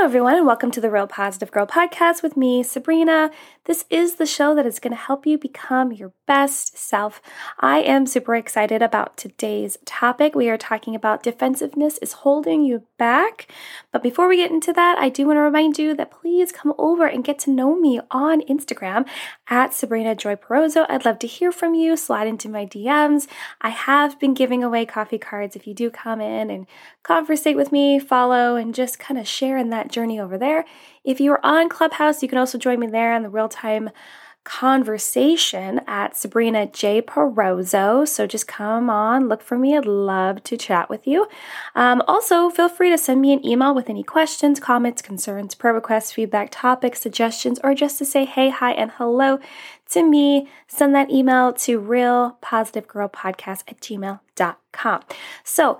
Hello, everyone, and welcome to the Real Positive Girl podcast with me, Sabrina. This is the show that is going to help you become your best self. I am super excited about today's topic. We are talking about defensiveness is holding you back. But before we get into that, I do want to remind you that please come over and get to know me on Instagram at Sabrina Joy Perozo. I'd love to hear from you. Slide into my DMs. I have been giving away coffee cards if you do come in and conversate with me, follow, and just kind of share in that journey over there. If you're on Clubhouse, you can also join me there on the real time conversation at Sabrina J. Perozo. So just come on, look for me. I'd love to chat with you. Um, also, feel free to send me an email with any questions, comments, concerns, prayer requests, feedback, topics, suggestions, or just to say hey, hi, and hello to me. Send that email to realpositivegirlpodcast at gmail.com. So,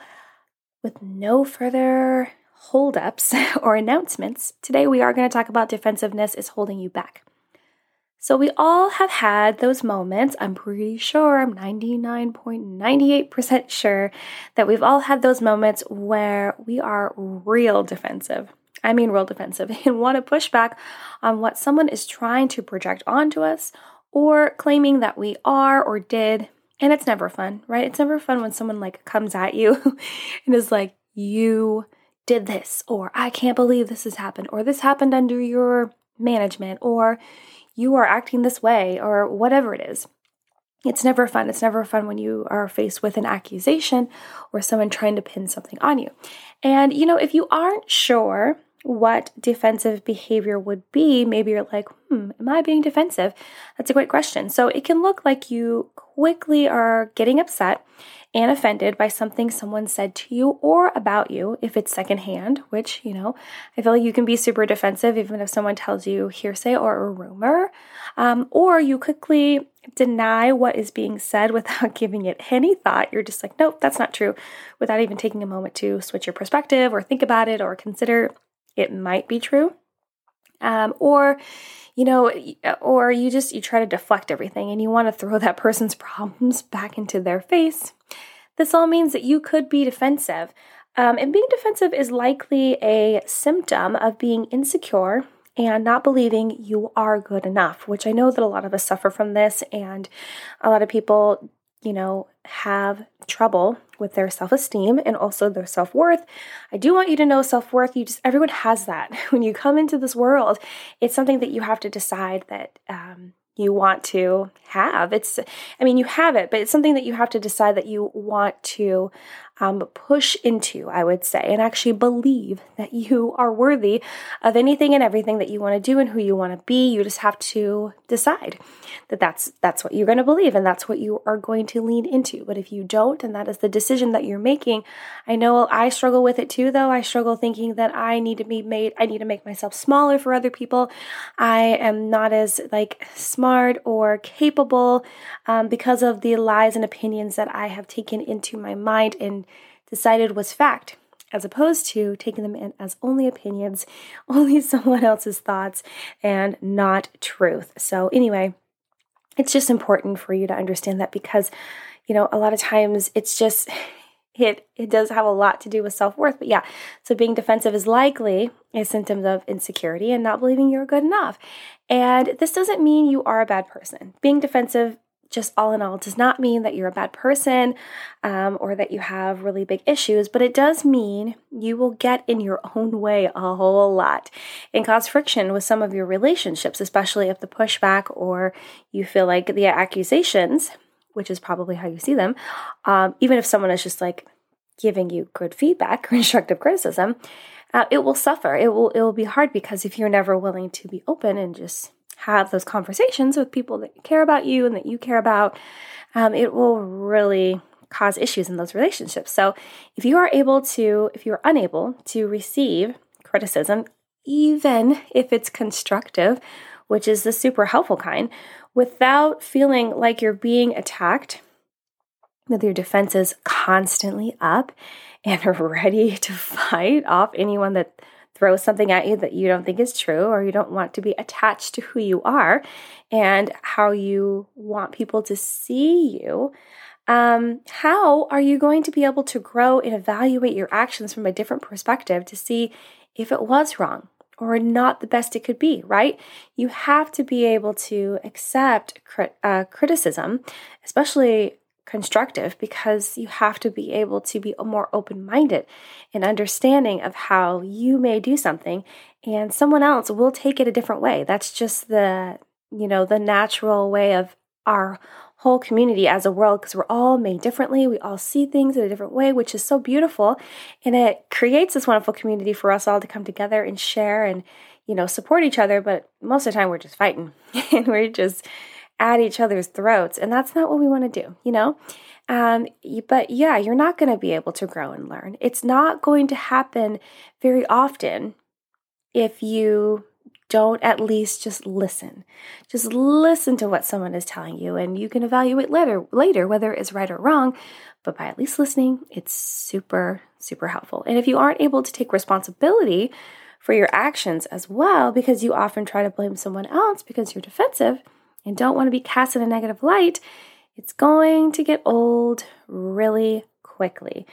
with no further holdups or announcements, today we are going to talk about defensiveness is holding you back. So, we all have had those moments. I'm pretty sure, I'm 99.98% sure that we've all had those moments where we are real defensive. I mean, real defensive, and want to push back on what someone is trying to project onto us or claiming that we are or did. And it's never fun, right? It's never fun when someone like comes at you and is like, you did this, or I can't believe this has happened, or this happened under your management, or you are acting this way, or whatever it is. It's never fun. It's never fun when you are faced with an accusation or someone trying to pin something on you. And, you know, if you aren't sure what defensive behavior would be, maybe you're like, hmm, am I being defensive? That's a great question. So it can look like you quickly are getting upset and offended by something someone said to you or about you if it's secondhand, which, you know, I feel like you can be super defensive even if someone tells you hearsay or a rumor. Um, or you quickly deny what is being said without giving it any thought. You're just like, nope, that's not true, without even taking a moment to switch your perspective or think about it or consider it might be true. Um, or you know or you just you try to deflect everything and you want to throw that person's problems back into their face this all means that you could be defensive um, and being defensive is likely a symptom of being insecure and not believing you are good enough which i know that a lot of us suffer from this and a lot of people you know, have trouble with their self esteem and also their self worth. I do want you to know self worth. You just, everyone has that. When you come into this world, it's something that you have to decide that um, you want to have. It's, I mean, you have it, but it's something that you have to decide that you want to um, push into, I would say, and actually believe that you are worthy of anything and everything that you want to do and who you want to be. You just have to decide that that's that's what you're going to believe and that's what you are going to lean into. But if you don't, and that is the decision that you're making, I know I struggle with it too. Though I struggle thinking that I need to be made, I need to make myself smaller for other people. I am not as like smart or capable um, because of the lies and opinions that I have taken into my mind and decided was fact, as opposed to taking them in as only opinions, only someone else's thoughts, and not truth. So, anyway, it's just important for you to understand that because, you know, a lot of times it's just, it it does have a lot to do with self-worth. But yeah so being defensive is likely a symptom of insecurity and not believing you're good enough. And this doesn't mean you are a bad person. Being defensive just all in all does not mean that you're a bad person um, or that you have really big issues, but it does mean you will get in your own way a whole lot and cause friction with some of your relationships, especially if the pushback or you feel like the accusations, which is probably how you see them, um, even if someone is just like giving you good feedback or constructive criticism, uh, it will suffer. It will it will be hard because if you're never willing to be open and just have those conversations with people that care about you and that you care about, um, it will really cause issues in those relationships. So, if you are able to, if you are unable to receive criticism, even if it's constructive, which is the super helpful kind, without feeling like you're being attacked, with your defenses constantly up and ready to fight off anyone that throw something at you that you don't think is true or you don't want to be attached to who you are and how you want people to see you, Um, how are you going to be able to grow and evaluate your actions from a different perspective to see if it was wrong or not the best it could be, right? You have to be able to accept crit- uh, criticism, especially constructive, because you have to be able to be more open minded and understanding of how you may do something and someone else will take it a different way. That's just the, you know, the natural way of our whole community as a world because we're all made differently. We all see things in a different way, which is so beautiful. And it creates this wonderful community for us all to come together and share and, you know, support each other. But most of the time, we're just fighting and we're just at each other's throats. And that's not what we want to do, you know? Um, but yeah, you're not going to be able to grow and learn. It's not going to happen very often if you don't at least just listen. Just listen to what someone is telling you and you can evaluate later later whether it's right or wrong, but by at least listening, it's super super helpful. And if you aren't able to take responsibility for your actions as well because you often try to blame someone else because you're defensive and don't want to be cast in a negative light, it's going to get old really quickly.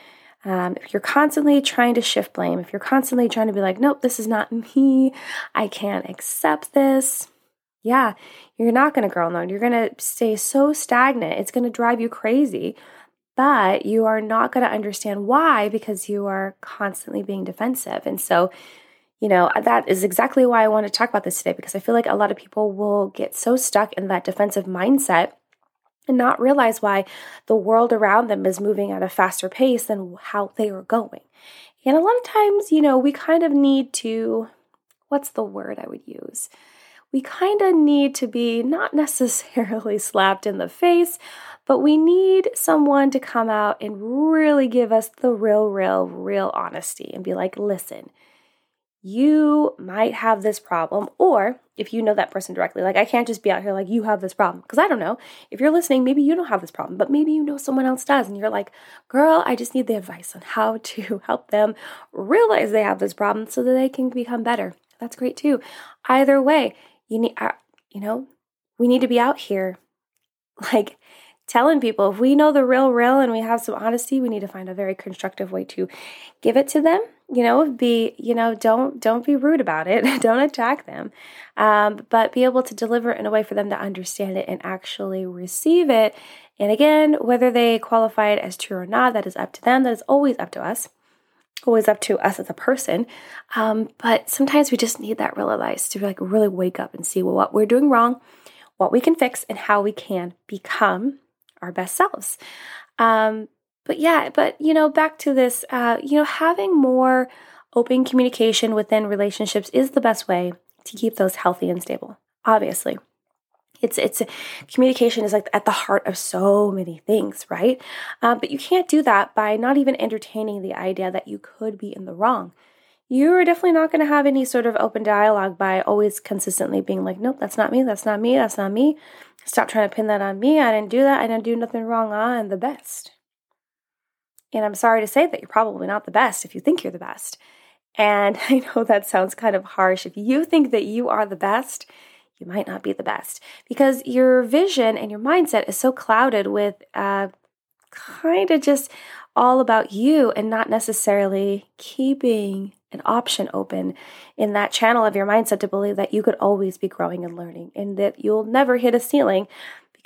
Um, if you're constantly trying to shift blame, if you're constantly trying to be like, nope, this is not me, I can't accept this, yeah, you're not going to grow alone. You're going to stay so stagnant. It's going to drive you crazy, but you are not going to understand why because you are constantly being defensive. And so, you know, uh, that is exactly why I want to talk about this today because I feel like a lot of people will get so stuck in that defensive mindset and not realize why the world around them is moving at a faster pace than how they are going. And a lot of times, you know, we kind of need to, what's the word I would use? We kind of need to be not necessarily slapped in the face, but we need someone to come out and really give us the real, real, real honesty and be like, listen, you might have this problem, or if you know that person directly, like I can't just be out here like you have this problem because I don't know. If you're listening, maybe you don't have this problem, but maybe you know someone else does, and you're like, girl, I just need the advice on how to help them realize they have this problem so that they can become better. That's great too. Either way, you need, uh, you know, we need to be out here like telling people if we know the real, real, and we have some honesty, we need to find a very constructive way to give it to them. You know be you know don't don't be rude about it. Don't attack them. Um, but be able to deliver it in a way for them to understand it and actually receive it. And again whether they qualify it as true or not that is up to them. That is always up to us. Always up to us as a person. Um, but sometimes we just need that realize to like really wake up and see well, what we're doing wrong what we can fix and how we can become our best selves um, but yeah, but you know, back to this, uh, you know, having more open communication within relationships is the best way to keep those healthy and stable. Obviously, it's it's communication is like at the heart of so many things, right? Uh, but you can't do that by not even entertaining the idea that you could be in the wrong. You are definitely not going to have any sort of open dialogue by always consistently being like, nope, that's not me, that's not me, that's not me. Stop trying to pin that on me. I didn't do that. I didn't do nothing wrong. I'm the best. And I'm sorry to say that you're probably not the best if you think you're the best. And I know that sounds kind of harsh. If you think that you are the best, you might not be the best because your vision and your mindset is so clouded with uh, kind of just all about you and not necessarily keeping an option open in that channel of your mindset to believe that you could always be growing and learning and that you'll never hit a ceiling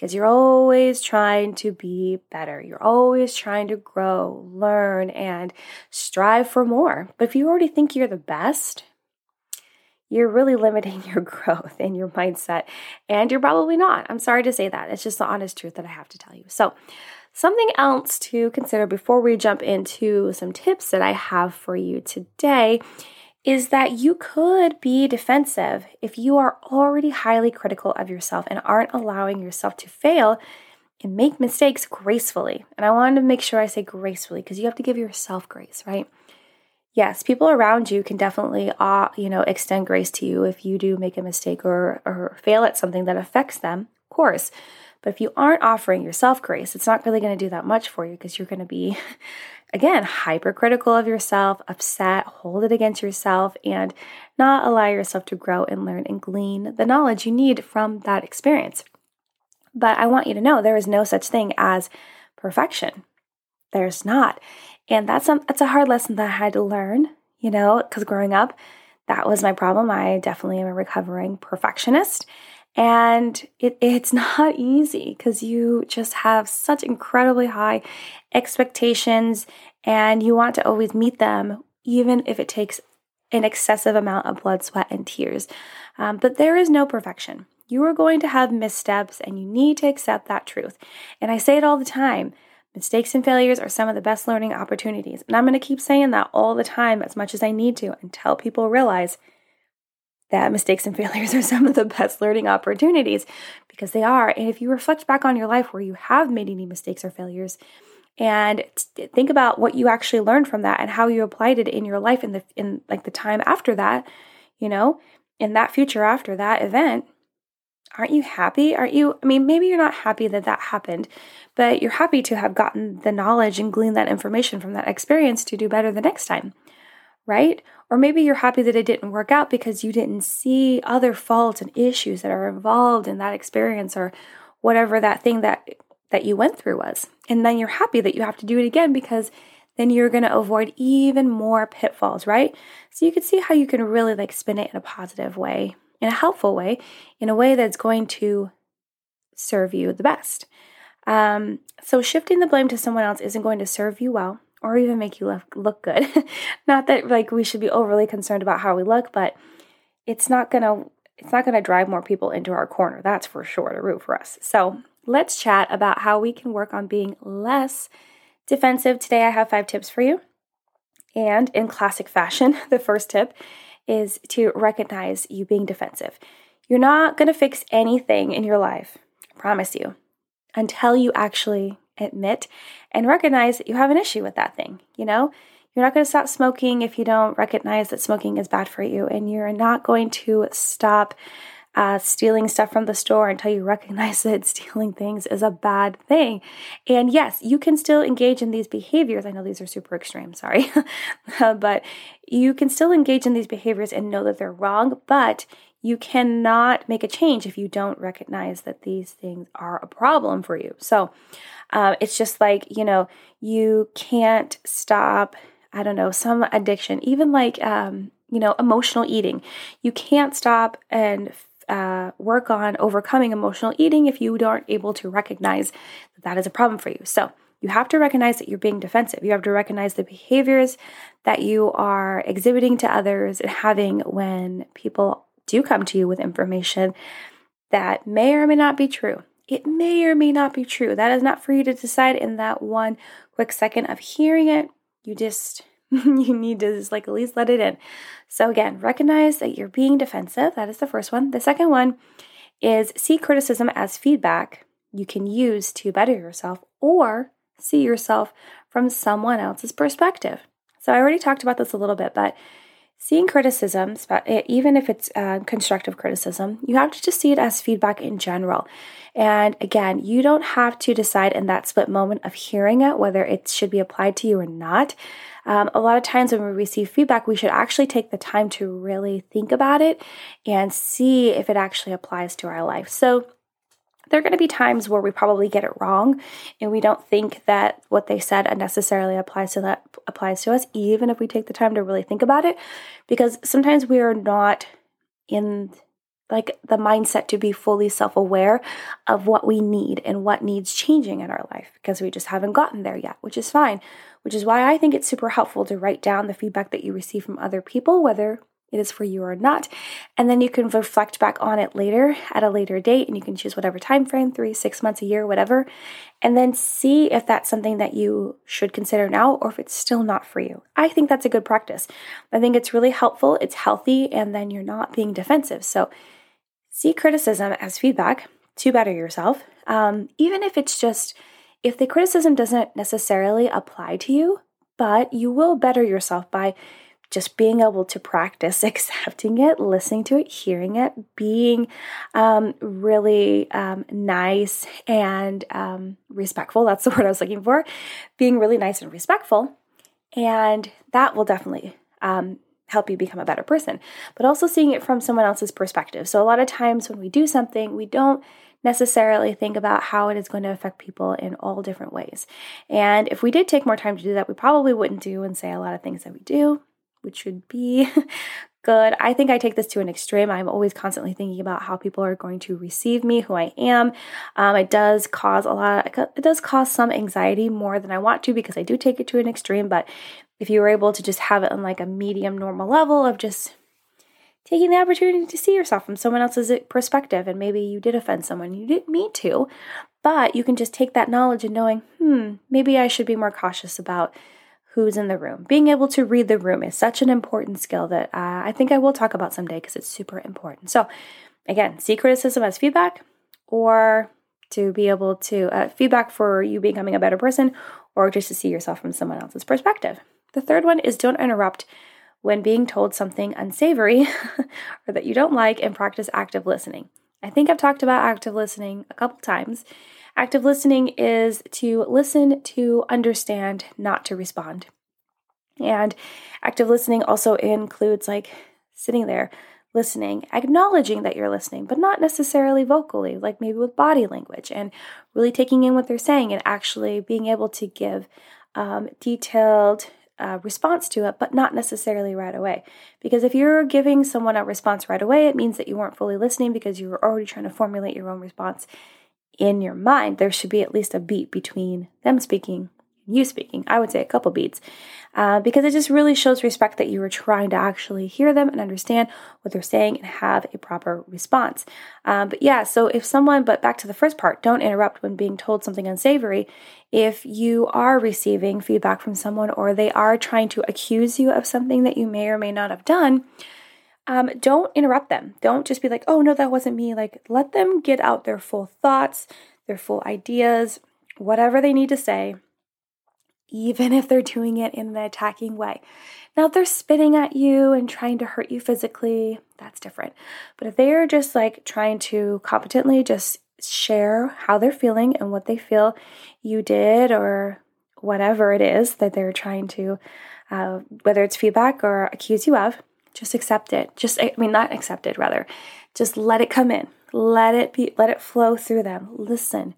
because you're always trying to be better. You're always trying to grow, learn, and strive for more. But if you already think you're the best, you're really limiting your growth and your mindset, and you're probably not. I'm sorry to say that. It's just the honest truth that I have to tell you. So, something else to consider before we jump into some tips that I have for you today is that you could be defensive if you are already highly critical of yourself and aren't allowing yourself to fail and make mistakes gracefully. And I wanted to make sure I say gracefully because you have to give yourself grace, right? Yes, people around you can definitely, uh, you know, extend grace to you if you do make a mistake or, or fail at something that affects them, of course. But if you aren't offering yourself grace, it's not really going to do that much for you because you're going to be again, hypercritical of yourself, upset, hold it against yourself, and not allow yourself to grow and learn and glean the knowledge you need from that experience. But I want you to know there is no such thing as perfection. There's not. And that's a, that's a hard lesson that I had to learn, you know, because growing up, that was my problem. I definitely am a recovering perfectionist. And it, it's not easy because you just have such incredibly high expectations and you want to always meet them, even if it takes an excessive amount of blood, sweat, and tears. Um, but there is no perfection. You are going to have missteps and you need to accept that truth. And I say it all the time mistakes and failures are some of the best learning opportunities. And I'm going to keep saying that all the time as much as I need to until people realize that mistakes and failures are some of the best learning opportunities because they are. And if you reflect back on your life where you have made any mistakes or failures, and think about what you actually learned from that and how you applied it in your life in the in like the time after that, you know, in that future after that event, aren't you happy? Aren't you I mean, maybe you're not happy that that happened, but you're happy to have gotten the knowledge and gleaned that information from that experience to do better the next time. Right? Or maybe you're happy that it didn't work out because you didn't see other faults and issues that are involved in that experience or whatever that thing that that you went through was. And then you're happy that you have to do it again because then you're going to avoid even more pitfalls, right? So you can see how you can really like spin it in a positive way, in a helpful way, in a way that's going to serve you the best. Um, so shifting the blame to someone else isn't going to serve you well or even make you look, look good. not that like we should be overly concerned about how we look, but it's not going to it's not going to drive more people into our corner. That's for sure to root for us. So let's chat about how we can work on being less defensive. Today, I have five tips for you. And in classic fashion, the first tip is to recognize you being defensive. You're not going to fix anything in your life, I promise you, until you actually admit and recognize that you have an issue with that thing. You know, you're not going to stop smoking if you don't recognize that smoking is bad for you, and you're not going to stop uh, stealing stuff from the store until you recognize that stealing things is a bad thing. And yes, you can still engage in these behaviors. I know these are super extreme, sorry, but you can still engage in these behaviors and know that they're wrong, but you cannot make a change if you don't recognize that these things are a problem for you. So uh, it's just like, you know, you can't stop, I don't know, some addiction, even like, um, you know, emotional eating. You can't stop and uh, work on overcoming emotional eating if you aren't able to recognize that that is a problem for you. So, you have to recognize that you're being defensive. You have to recognize the behaviors that you are exhibiting to others and having when people do come to you with information that may or may not be true. It may or may not be true. That is not for you to decide in that one quick second of hearing it. You just you need to just like at least let it in. So, again, recognize that you're being defensive. That is the first one. The second one is see criticism as feedback you can use to better yourself or see yourself from someone else's perspective. So, I already talked about this a little bit, but seeing criticism, even if it's uh, constructive criticism, you have to just see it as feedback in general. And again, you don't have to decide in that split moment of hearing it whether it should be applied to you or not. Um, a lot of times when we receive feedback, we should actually take the time to really think about it and see if it actually applies to our life. So, there are going to be times where we probably get it wrong and we don't think that what they said necessarily applies to that applies to us even if we take the time to really think about it because sometimes we are not in like the mindset to be fully self-aware of what we need and what needs changing in our life because we just haven't gotten there yet which is fine which is why I think it's super helpful to write down the feedback that you receive from other people, whether it is for you or not. And then you can reflect back on it later at a later date and you can choose whatever time frame, three, six months, a year, whatever, and then see if that's something that you should consider now or if it's still not for you. I think that's a good practice. I think it's really helpful, it's healthy, and then you're not being defensive. So see criticism as feedback to better yourself. Um, even if it's just if the criticism doesn't necessarily apply to you, but you will better yourself by just being able to practice accepting it, listening to it, hearing it, being um, really um, nice and um, respectful. That's the word I was looking for. Being really nice and respectful. And that will definitely um, help you become a better person. But also seeing it from someone else's perspective. So, a lot of times when we do something, we don't necessarily think about how it is going to affect people in all different ways. And if we did take more time to do that, we probably wouldn't do and say a lot of things that we do, which would be good. I think I take this to an extreme. I'm always constantly thinking about how people are going to receive me, who I am. Um, it does cause a lot, it does cause some anxiety more than I want to because I do take it to an extreme. But if you were able to just have it on like a medium normal level of just taking the opportunity to see yourself from someone else's perspective, and maybe you did offend someone, you didn't mean to, but you can just take that knowledge and knowing, hmm, maybe I should be more cautious about who's in the room. Being able to read the room is such an important skill that uh, I think I will talk about someday because it's super important. So, again, see criticism as feedback or to be able to uh, feedback for you becoming a better person or just to see yourself from someone else's perspective. The third one is don't interrupt when being told something unsavory or that you don't like and practice active listening. I think I've talked about active listening a couple times. Active listening is to listen to understand, not to respond. And active listening also includes like sitting there, listening, acknowledging that you're listening, but not necessarily vocally, like maybe with body language, and really taking in what they're saying and actually being able to give um, detailed uh, response to it, but not necessarily right away. Because if you're giving someone a response right away, it means that you weren't fully listening because you were already trying to formulate your own response in your mind. There should be at least a beat between them speaking and you speaking. I would say a couple beats uh, because it just really shows respect that you were trying to actually hear them and understand what they're saying and have a proper response. Um, but yeah, so if someone, but back to the first part, don't interrupt when being told something unsavory. If you are receiving feedback from someone or they are trying to accuse you of something that you may or may not have done, um, don't interrupt them. Don't just be like, oh, no, that wasn't me. Like, let them get out their full thoughts, their full ideas, whatever they need to say even if they're doing it in an attacking way. Now, if they're spitting at you and trying to hurt you physically, that's different. But if they are just like trying to competently just share how they're feeling and what they feel you did or whatever it is that they're trying to, uh, whether it's feedback or accuse you of, just accept it. Just, I mean, not accept it, rather. Just let it come in. Let it be, let it flow through them. Listen.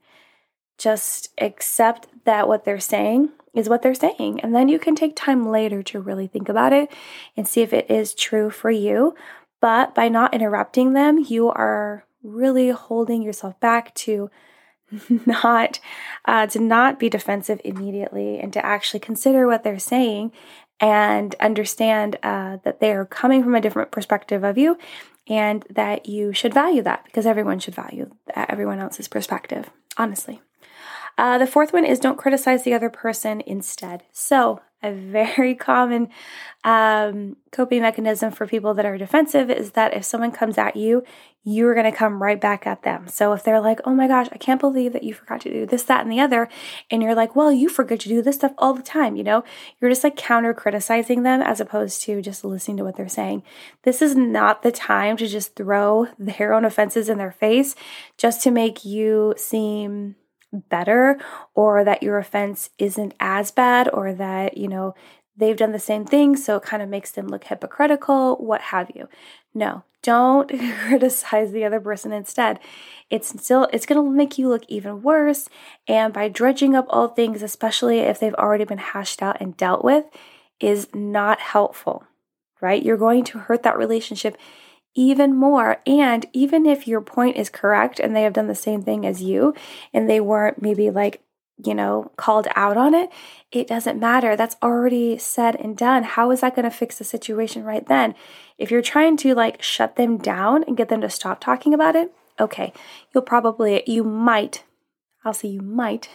Just accept that what they're saying is what they're saying. And then you can take time later to really think about it and see if it is true for you. But by not interrupting them, you are really holding yourself back to not uh, to not be defensive immediately and to actually consider what they're saying and understand uh, that they are coming from a different perspective of you and that you should value that because everyone should value everyone else's perspective honestly uh, the fourth one is don't criticize the other person instead. So, a very common um, coping mechanism for people that are defensive is that if someone comes at you, you're going to come right back at them. So if they're like, oh my gosh, I can't believe that you forgot to do this, that, and the other, and you're like, well, you forget to do this stuff all the time, you know, you're just like counter criticizing them as opposed to just listening to what they're saying. This is not the time to just throw their own offenses in their face just to make you seem better or that your offense isn't as bad or that, you know, they've done the same thing, so it kind of makes them look hypocritical, what have you. No, don't criticize the other person instead. It's still it's going to make you look even worse and by dredging up all things, especially if they've already been hashed out and dealt with, is not helpful. Right? You're going to hurt that relationship even more. And even if your point is correct and they have done the same thing as you and they weren't maybe like, you know, called out on it, it doesn't matter. That's already said and done. How is that going to fix the situation right then? If you're trying to like shut them down and get them to stop talking about it, okay, you'll probably, you might, I'll say you might,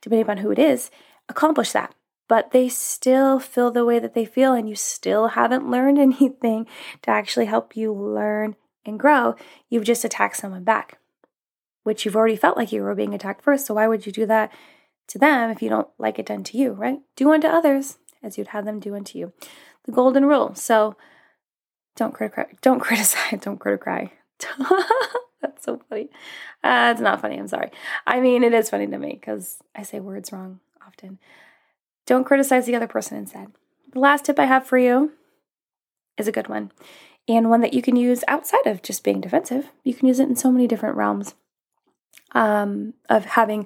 depending on who it is, accomplish that but they still feel the way that they feel, and you still haven't learned anything to actually help you learn and grow. You've just attacked someone back, which you've already felt like you were being attacked first. So, why would you do that to them if you don't like it done to you, right? Do unto others as you'd have them do unto you. The golden rule. So, don't criticize, don't criticize, don't criticize. That's so funny. Uh, it's not funny. I'm sorry. I mean, it is funny to me because I say words wrong often. Don't criticize the other person instead. The last tip I have for you is a good one and one that you can use outside of just being defensive. You can use it in so many different realms. um, of having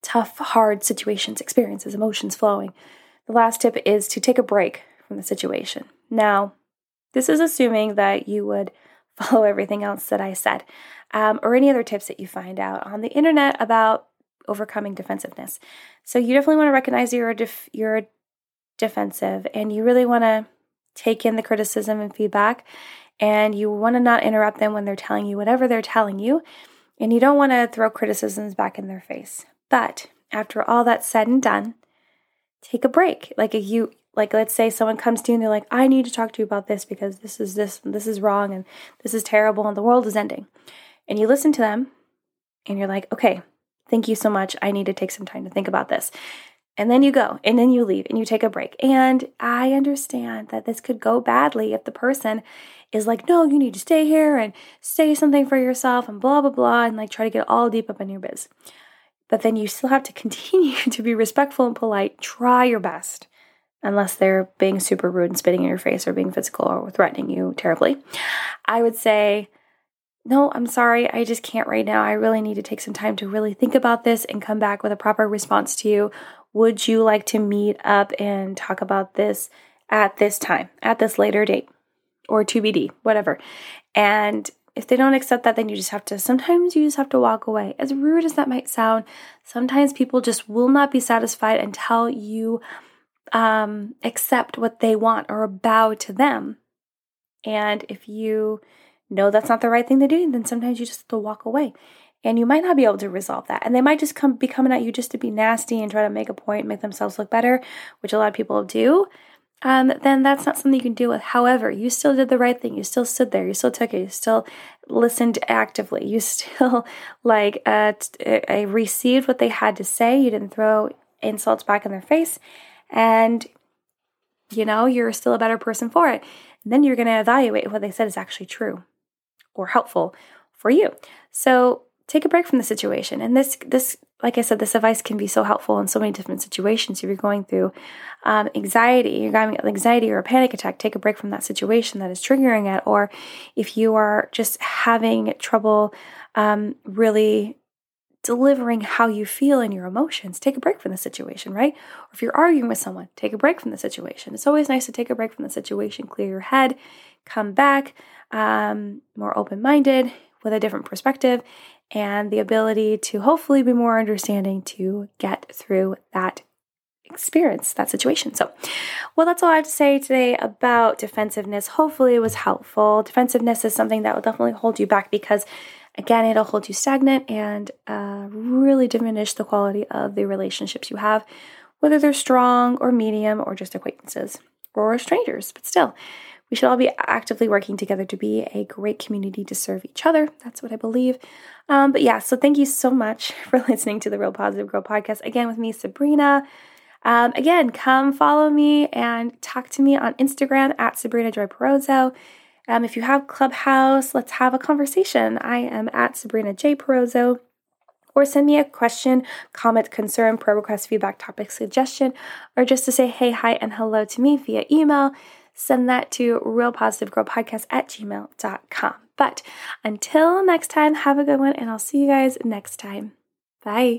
tough, hard situations, experiences, emotions flowing. The last tip is to take a break from the situation. Now, this is assuming that you would follow everything else that I said, um, or any other tips that you find out on the internet about overcoming defensiveness. So you definitely want to recognize you're def- you're defensive, and you really want to take in the criticism and feedback, and you want to not interrupt them when they're telling you whatever they're telling you, and you don't want to throw criticisms back in their face. But after all that's said and done, take a break. Like if you like let's say someone comes to you and they're like, I need to talk to you about this because this is this this is wrong and this is terrible and the world is ending. And you listen to them and you're like, okay, thank you so much. I need to take some time to think about this. And then you go and then you leave and you take a break. And I understand that this could go badly if the person is like, no, you need to stay here and say something for yourself and blah, blah, blah, and like try to get all deep up in your biz. But then you still have to continue to be respectful and polite. Try your best, unless they're being super rude and spitting in your face or being physical or threatening you terribly. I would say, no, I'm sorry, I just can't right now. I really need to take some time to really think about this and come back with a proper response to you would you like to meet up and talk about this at this time, at this later date, or TBD, whatever? And if they don't accept that, then you just have to, sometimes you just have to walk away. As rude as that might sound, sometimes people just will not be satisfied until you um, accept what they want or bow to them. And if you know that's not the right thing to do, then sometimes you just have to walk away and you might not be able to resolve that. And they might just come be coming at you just to be nasty and try to make a point, make themselves look better, which a lot of people do. Um, then that's not something you can deal with. However, you still did the right thing. You still stood there. You still took it. You still listened actively. You still like uh, t- received what they had to say. You didn't throw insults back in their face, and you know you're still a better person for it. And then you're going to evaluate what they said is actually true or helpful for you. So take a break from the situation. And this, this, like I said, this advice can be so helpful in so many different situations. If you're going through um, anxiety, you're having anxiety or a panic attack, take a break from that situation that is triggering it. Or if you are just having trouble um, really delivering how you feel in your emotions, take a break from the situation, right? Or if you're arguing with someone, take a break from the situation. It's always nice to take a break from the situation, clear your head, come back um, more open minded with a different perspective, and the ability to hopefully be more understanding to get through that experience, that situation. So, well, that's all I have to say today about defensiveness. Hopefully, it was helpful. Defensiveness is something that will definitely hold you back because, again, it'll hold you stagnant and uh, really diminish the quality of the relationships you have, whether they're strong or medium or just acquaintances or strangers. But still, we should all be actively working together to be a great community to serve each other. That's what I believe. Um, but yeah, so thank you so much for listening to the Real Positive Girl podcast. Again, with me, Sabrina. Um, again, come follow me and talk to me on Instagram at Sabrina Joy Perozzo. Um, if you have Clubhouse, let's have a conversation. I am at Sabrina J. Perozzo. Or send me a question, comment, concern, prayer request, feedback, topic, suggestion, or just to say hey, hi, and hello to me via email send that to realpositivegirlpodcast at gmail.com. But until next time, have a good one, and I'll see you guys next time. Bye.